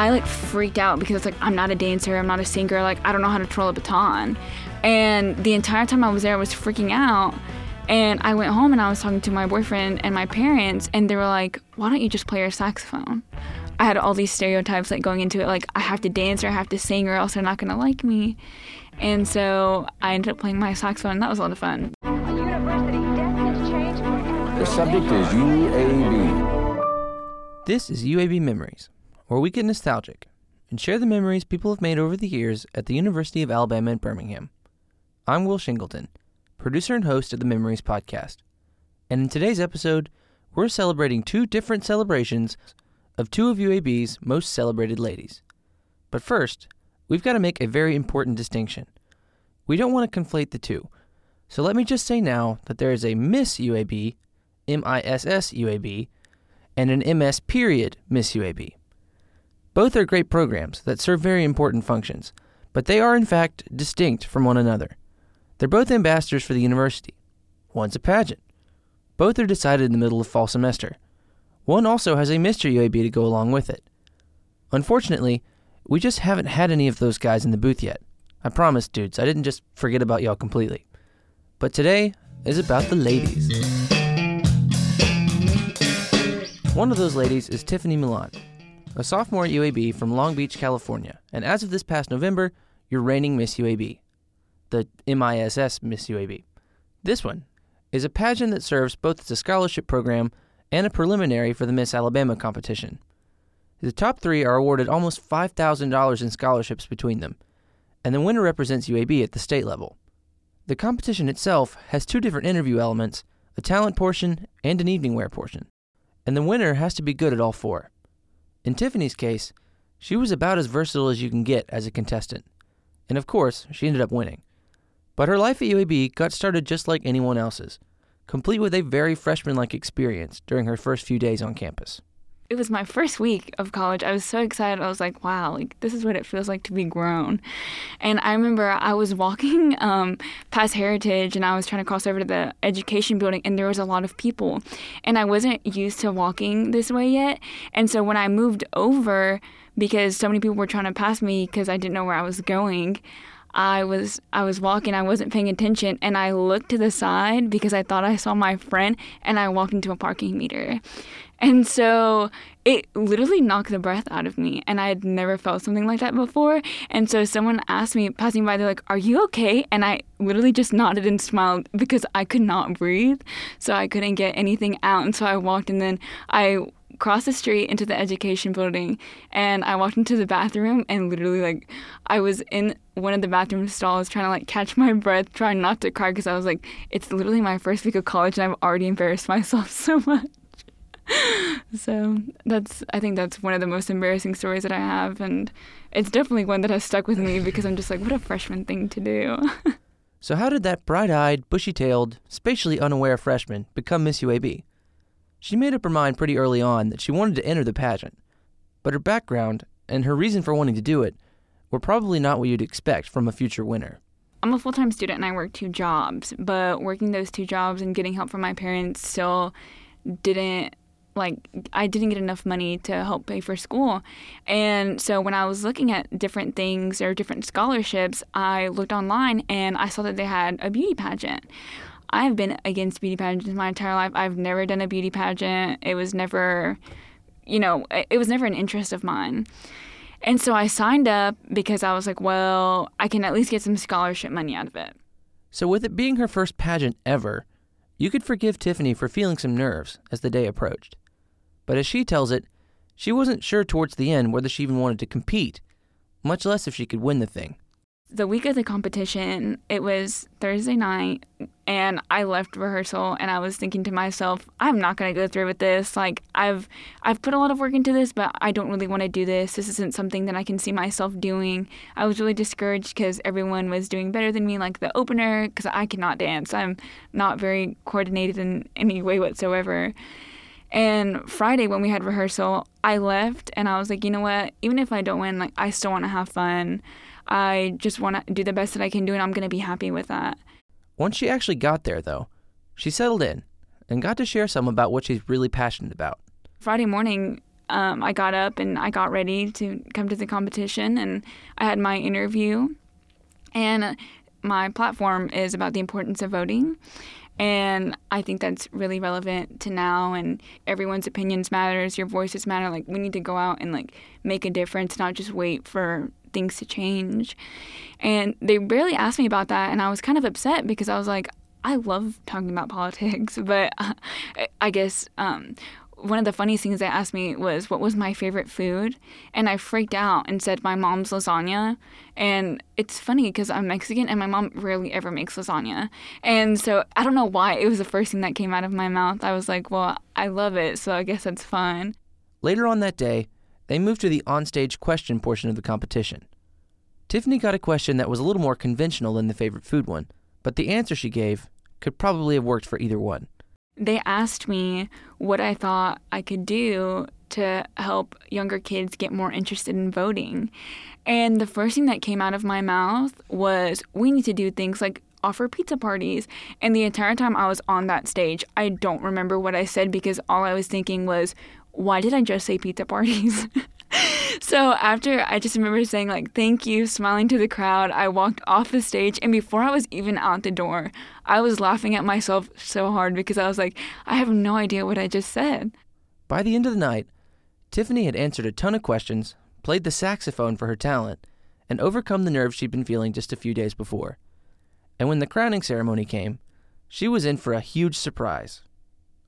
I like freaked out because it's like I'm not a dancer, I'm not a singer, like I don't know how to twirl a baton. And the entire time I was there I was freaking out. And I went home and I was talking to my boyfriend and my parents and they were like, "Why don't you just play your saxophone?" I had all these stereotypes like going into it like I have to dance or I have to sing or else they're not going to like me. And so I ended up playing my saxophone and that was a lot of fun. The subject is UAB. This is UAB Memories, where we get nostalgic and share the memories people have made over the years at the University of Alabama at Birmingham. I'm Will Shingleton, producer and host of the Memories podcast. And in today's episode, we're celebrating two different celebrations of two of UAB's most celebrated ladies. But first, we've got to make a very important distinction. We don't want to conflate the two, so let me just say now that there is a Miss UAB MISS UAB, and an MS period Miss UAB. Both are great programs that serve very important functions, but they are in fact distinct from one another. They're both ambassadors for the university. One's a pageant. Both are decided in the middle of fall semester. One also has a Mr. UAB to go along with it. Unfortunately, we just haven't had any of those guys in the booth yet. I promise, dudes, I didn't just forget about y'all completely. But today is about the ladies. One of those ladies is Tiffany Milan, a sophomore at UAB from Long Beach, California, and as of this past November, your reigning Miss UAB, the MISS Miss UAB. This one is a pageant that serves both as a scholarship program and a preliminary for the Miss Alabama competition. The top three are awarded almost $5,000 in scholarships between them, and the winner represents UAB at the state level. The competition itself has two different interview elements a talent portion and an evening wear portion and the winner has to be good at all four. In Tiffany's case, she was about as versatile as you can get as a contestant, and of course, she ended up winning. But her life at UAB got started just like anyone else's, complete with a very freshman like experience during her first few days on campus it was my first week of college. I was so excited. I was like, wow, like this is what it feels like to be grown. And I remember I was walking um, past Heritage and I was trying to cross over to the education building and there was a lot of people. And I wasn't used to walking this way yet. And so when I moved over, because so many people were trying to pass me because I didn't know where I was going, I was I was walking, I wasn't paying attention, and I looked to the side because I thought I saw my friend, and I walked into a parking meter. And so it literally knocked the breath out of me. And I had never felt something like that before. And so someone asked me, passing by, they're like, Are you okay? And I literally just nodded and smiled because I could not breathe. So I couldn't get anything out. And so I walked and then I crossed the street into the education building and I walked into the bathroom and literally like I was in one of the bathroom stalls trying to like catch my breath, trying not to cry because I was like, it's literally my first week of college and I've already embarrassed myself so much. so that's I think that's one of the most embarrassing stories that I have, and it's definitely one that has stuck with me because I'm just like, what a freshman thing to do. so how did that bright-eyed, bushy-tailed, spatially unaware freshman become Miss UAB? She made up her mind pretty early on that she wanted to enter the pageant, but her background and her reason for wanting to do it were probably not what you'd expect from a future winner. I'm a full time student and I work two jobs, but working those two jobs and getting help from my parents still didn't like I didn't get enough money to help pay for school. And so when I was looking at different things or different scholarships, I looked online and I saw that they had a beauty pageant. I've been against beauty pageants my entire life. I've never done a beauty pageant. It was never, you know, it was never an interest of mine. And so I signed up because I was like, well, I can at least get some scholarship money out of it. So, with it being her first pageant ever, you could forgive Tiffany for feeling some nerves as the day approached. But as she tells it, she wasn't sure towards the end whether she even wanted to compete, much less if she could win the thing. The week of the competition, it was Thursday night, and I left rehearsal and I was thinking to myself, I'm not to go through with this. Like I've I've put a lot of work into this, but I don't really want to do this. This isn't something that I can see myself doing. I was really discouraged because everyone was doing better than me like the opener because I cannot dance. I'm not very coordinated in any way whatsoever. And Friday when we had rehearsal, I left and I was like, you know what? Even if I don't win, like I still want to have fun. I just want to do the best that I can do and I'm going to be happy with that. Once she actually got there though, she settled in and got to share some about what she's really passionate about. Friday morning, um, I got up and I got ready to come to the competition, and I had my interview. And my platform is about the importance of voting. And I think that's really relevant to now and everyone's opinions matters, your voices matter. Like we need to go out and like make a difference, not just wait for things to change. And they barely asked me about that and I was kind of upset because I was like, I love talking about politics, but uh, I guess um, one of the funniest things they asked me was what was my favorite food? And i freaked out and said my mom's lasagna. And it's funny because i'm mexican and my mom rarely ever makes lasagna. And so i don't know why it was the first thing that came out of my mouth. I was like well i love it so i guess that's fine later on that day they moved to the onstage question portion of the competition. Tiffany got a question that was a little more conventional than the favorite food one but the answer she gave could probably have worked for either one they asked me what I thought I could do to help younger kids get more interested in voting. And the first thing that came out of my mouth was, we need to do things like offer pizza parties. And the entire time I was on that stage, I don't remember what I said because all I was thinking was, why did I just say pizza parties? so after I just remember saying like thank you, smiling to the crowd, I walked off the stage and before I was even out the door, I was laughing at myself so hard because I was like, I have no idea what I just said. By the end of the night, Tiffany had answered a ton of questions, played the saxophone for her talent, and overcome the nerves she'd been feeling just a few days before. And when the crowning ceremony came, she was in for a huge surprise.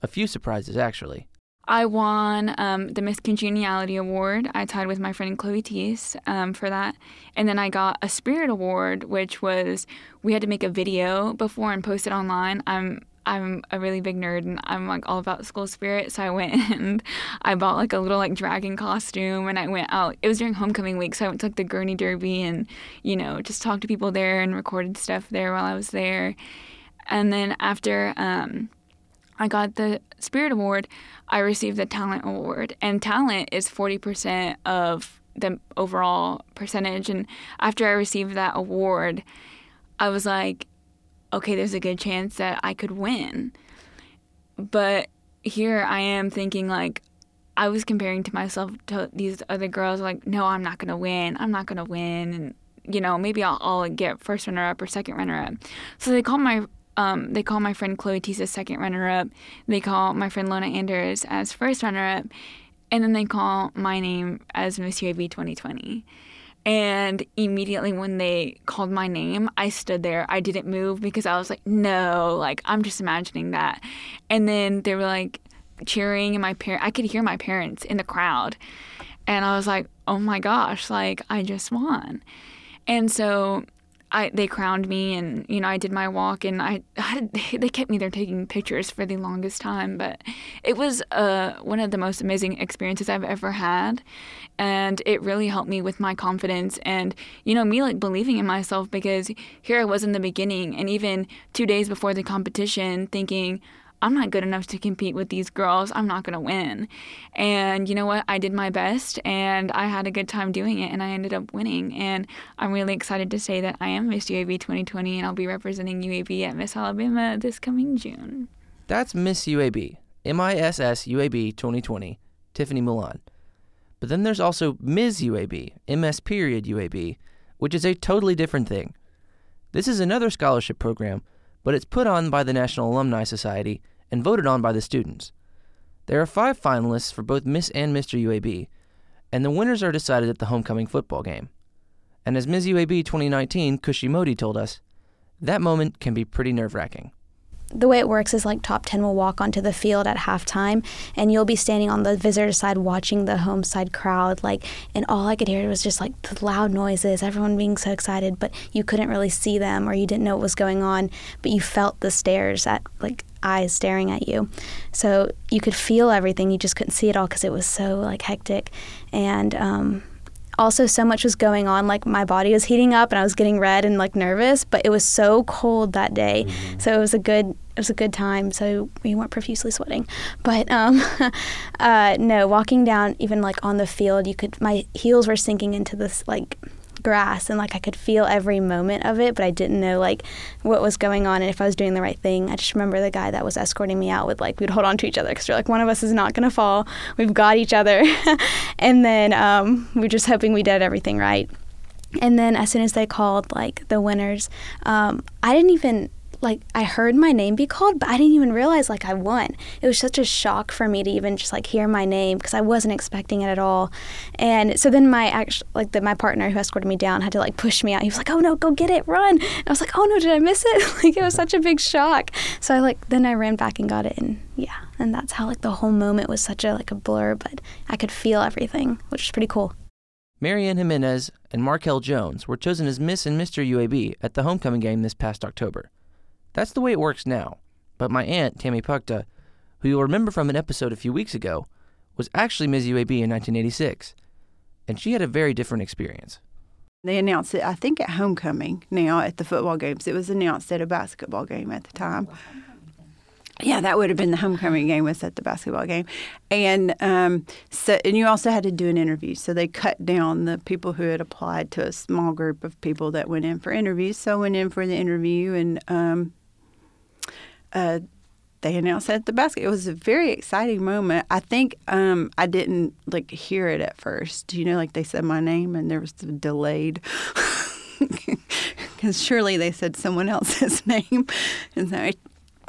A few surprises, actually. I won um, the Miss Congeniality Award. I tied with my friend Chloe Teese um, for that. And then I got a Spirit Award, which was we had to make a video before and post it online. I'm I'm a really big nerd and I'm like all about school spirit. So I went and I bought like a little like dragon costume and I went out. It was during homecoming week, so I went to like the Gurney Derby and you know just talked to people there and recorded stuff there while I was there. And then after um, I got the Spirit Award, I received the Talent Award. And talent is 40% of the overall percentage. And after I received that award, I was like, okay, there's a good chance that I could win. But here I am thinking, like, I was comparing to myself to these other girls, like, no, I'm not going to win. I'm not going to win. And, you know, maybe I'll, I'll get first runner up or second runner up. So they called my um, they call my friend Chloe Teese second runner up. They call my friend Lona Anders as first runner up. And then they call my name as Miss UAB 2020. And immediately when they called my name, I stood there. I didn't move because I was like, no, like I'm just imagining that. And then they were like cheering, and my parent, I could hear my parents in the crowd. And I was like, oh my gosh, like I just won. And so I they crowned me and you know I did my walk and I, I they kept me there taking pictures for the longest time but it was uh, one of the most amazing experiences I've ever had. And it really helped me with my confidence and you know me like believing in myself because here I was in the beginning and even 2 days before the competition thinking I'm not good enough to compete with these girls. I'm not going to win. And you know what? I did my best and I had a good time doing it and I ended up winning. And I'm really excited to say that I am Miss UAB 2020 and I'll be representing UAB at Miss Alabama this coming June. That's Miss UAB, M I S S UAB 2020, Tiffany Milan. But then there's also Ms. UAB, MS period UAB, which is a totally different thing. This is another scholarship program, but it's put on by the National Alumni Society and voted on by the students. There are five finalists for both Miss and Mr. UAB, and the winners are decided at the homecoming football game. And as Ms. UAB 2019 Kushi Modi told us, that moment can be pretty nerve wracking the way it works is like top 10 will walk onto the field at halftime and you'll be standing on the visitor side watching the home side crowd like and all i could hear was just like the loud noises everyone being so excited but you couldn't really see them or you didn't know what was going on but you felt the stares at like eyes staring at you. So you could feel everything you just couldn't see it all because it was so like hectic. And um, also so much was going on like my body was heating up and i was getting red and like nervous but it was so cold that day. Mm-hmm. so it was a good it was a good time so we weren't profusely sweating. But um uh no walking down even like on the field you could my heels were sinking into this like grass and like I could feel every moment of it, but I didn't know like what was going on and if I was doing the right thing. I just remember the guy that was escorting me out would like we'd hold on to each other because we're like one of us is not gonna fall. We've got each other, and then um, we are just hoping we did everything right. And then as soon as they called like the winners, um, I didn't even like I heard my name be called, but I didn't even realize like I won. It was such a shock for me to even just like hear my name because I wasn't expecting it at all. And so then my actual like the, my partner who escorted me down had to like push me out. He was like, "Oh no, go get it, run!" And I was like, "Oh no, did I miss it?" like it was such a big shock. So I like then I ran back and got it, and yeah, and that's how like the whole moment was such a like a blur, but I could feel everything, which is pretty cool. Marianne Jimenez and Markel Jones were chosen as Miss and Mr. UAB at the homecoming game this past October. That's the way it works now. But my aunt, Tammy Pukta, who you'll remember from an episode a few weeks ago, was actually Ms. UAB in 1986. And she had a very different experience. They announced it, I think, at homecoming now at the football games. It was announced at a basketball game at the time. Yeah, that would have been the homecoming game was at the basketball game, and um, so and you also had to do an interview. So they cut down the people who had applied to a small group of people that went in for interviews. So I went in for the interview, and um, uh, they announced at the basket. It was a very exciting moment. I think um, I didn't like hear it at first. You know, like they said my name and there was the delayed. Because surely they said someone else's name, and so I,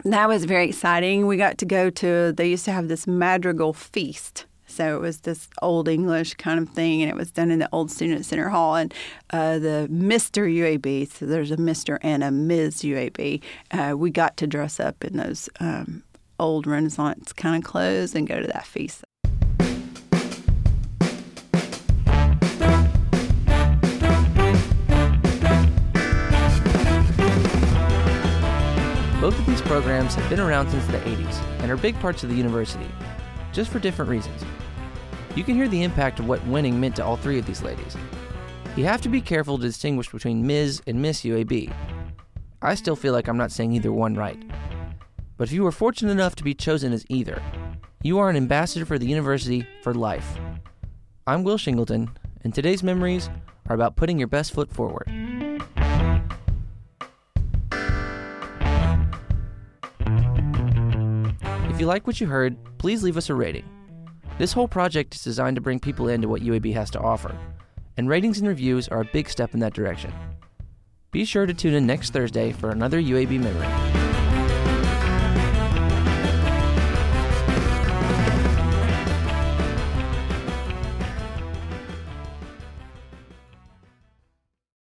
that was very exciting. We got to go to. They used to have this madrigal feast so it was this old English kind of thing, and it was done in the old Student Center Hall. And uh, the Mr. UAB, so there's a Mr. and a Ms. UAB, uh, we got to dress up in those um, old Renaissance kind of clothes and go to that feast. Both of these programs have been around since the 80s and are big parts of the university, just for different reasons you can hear the impact of what winning meant to all three of these ladies. You have to be careful to distinguish between Ms. and Miss UAB. I still feel like I'm not saying either one right. But if you were fortunate enough to be chosen as either, you are an ambassador for the university for life. I'm Will Shingleton, and today's memories are about putting your best foot forward. If you like what you heard, please leave us a rating. This whole project is designed to bring people into what UAB has to offer, and ratings and reviews are a big step in that direction. Be sure to tune in next Thursday for another UAB memory.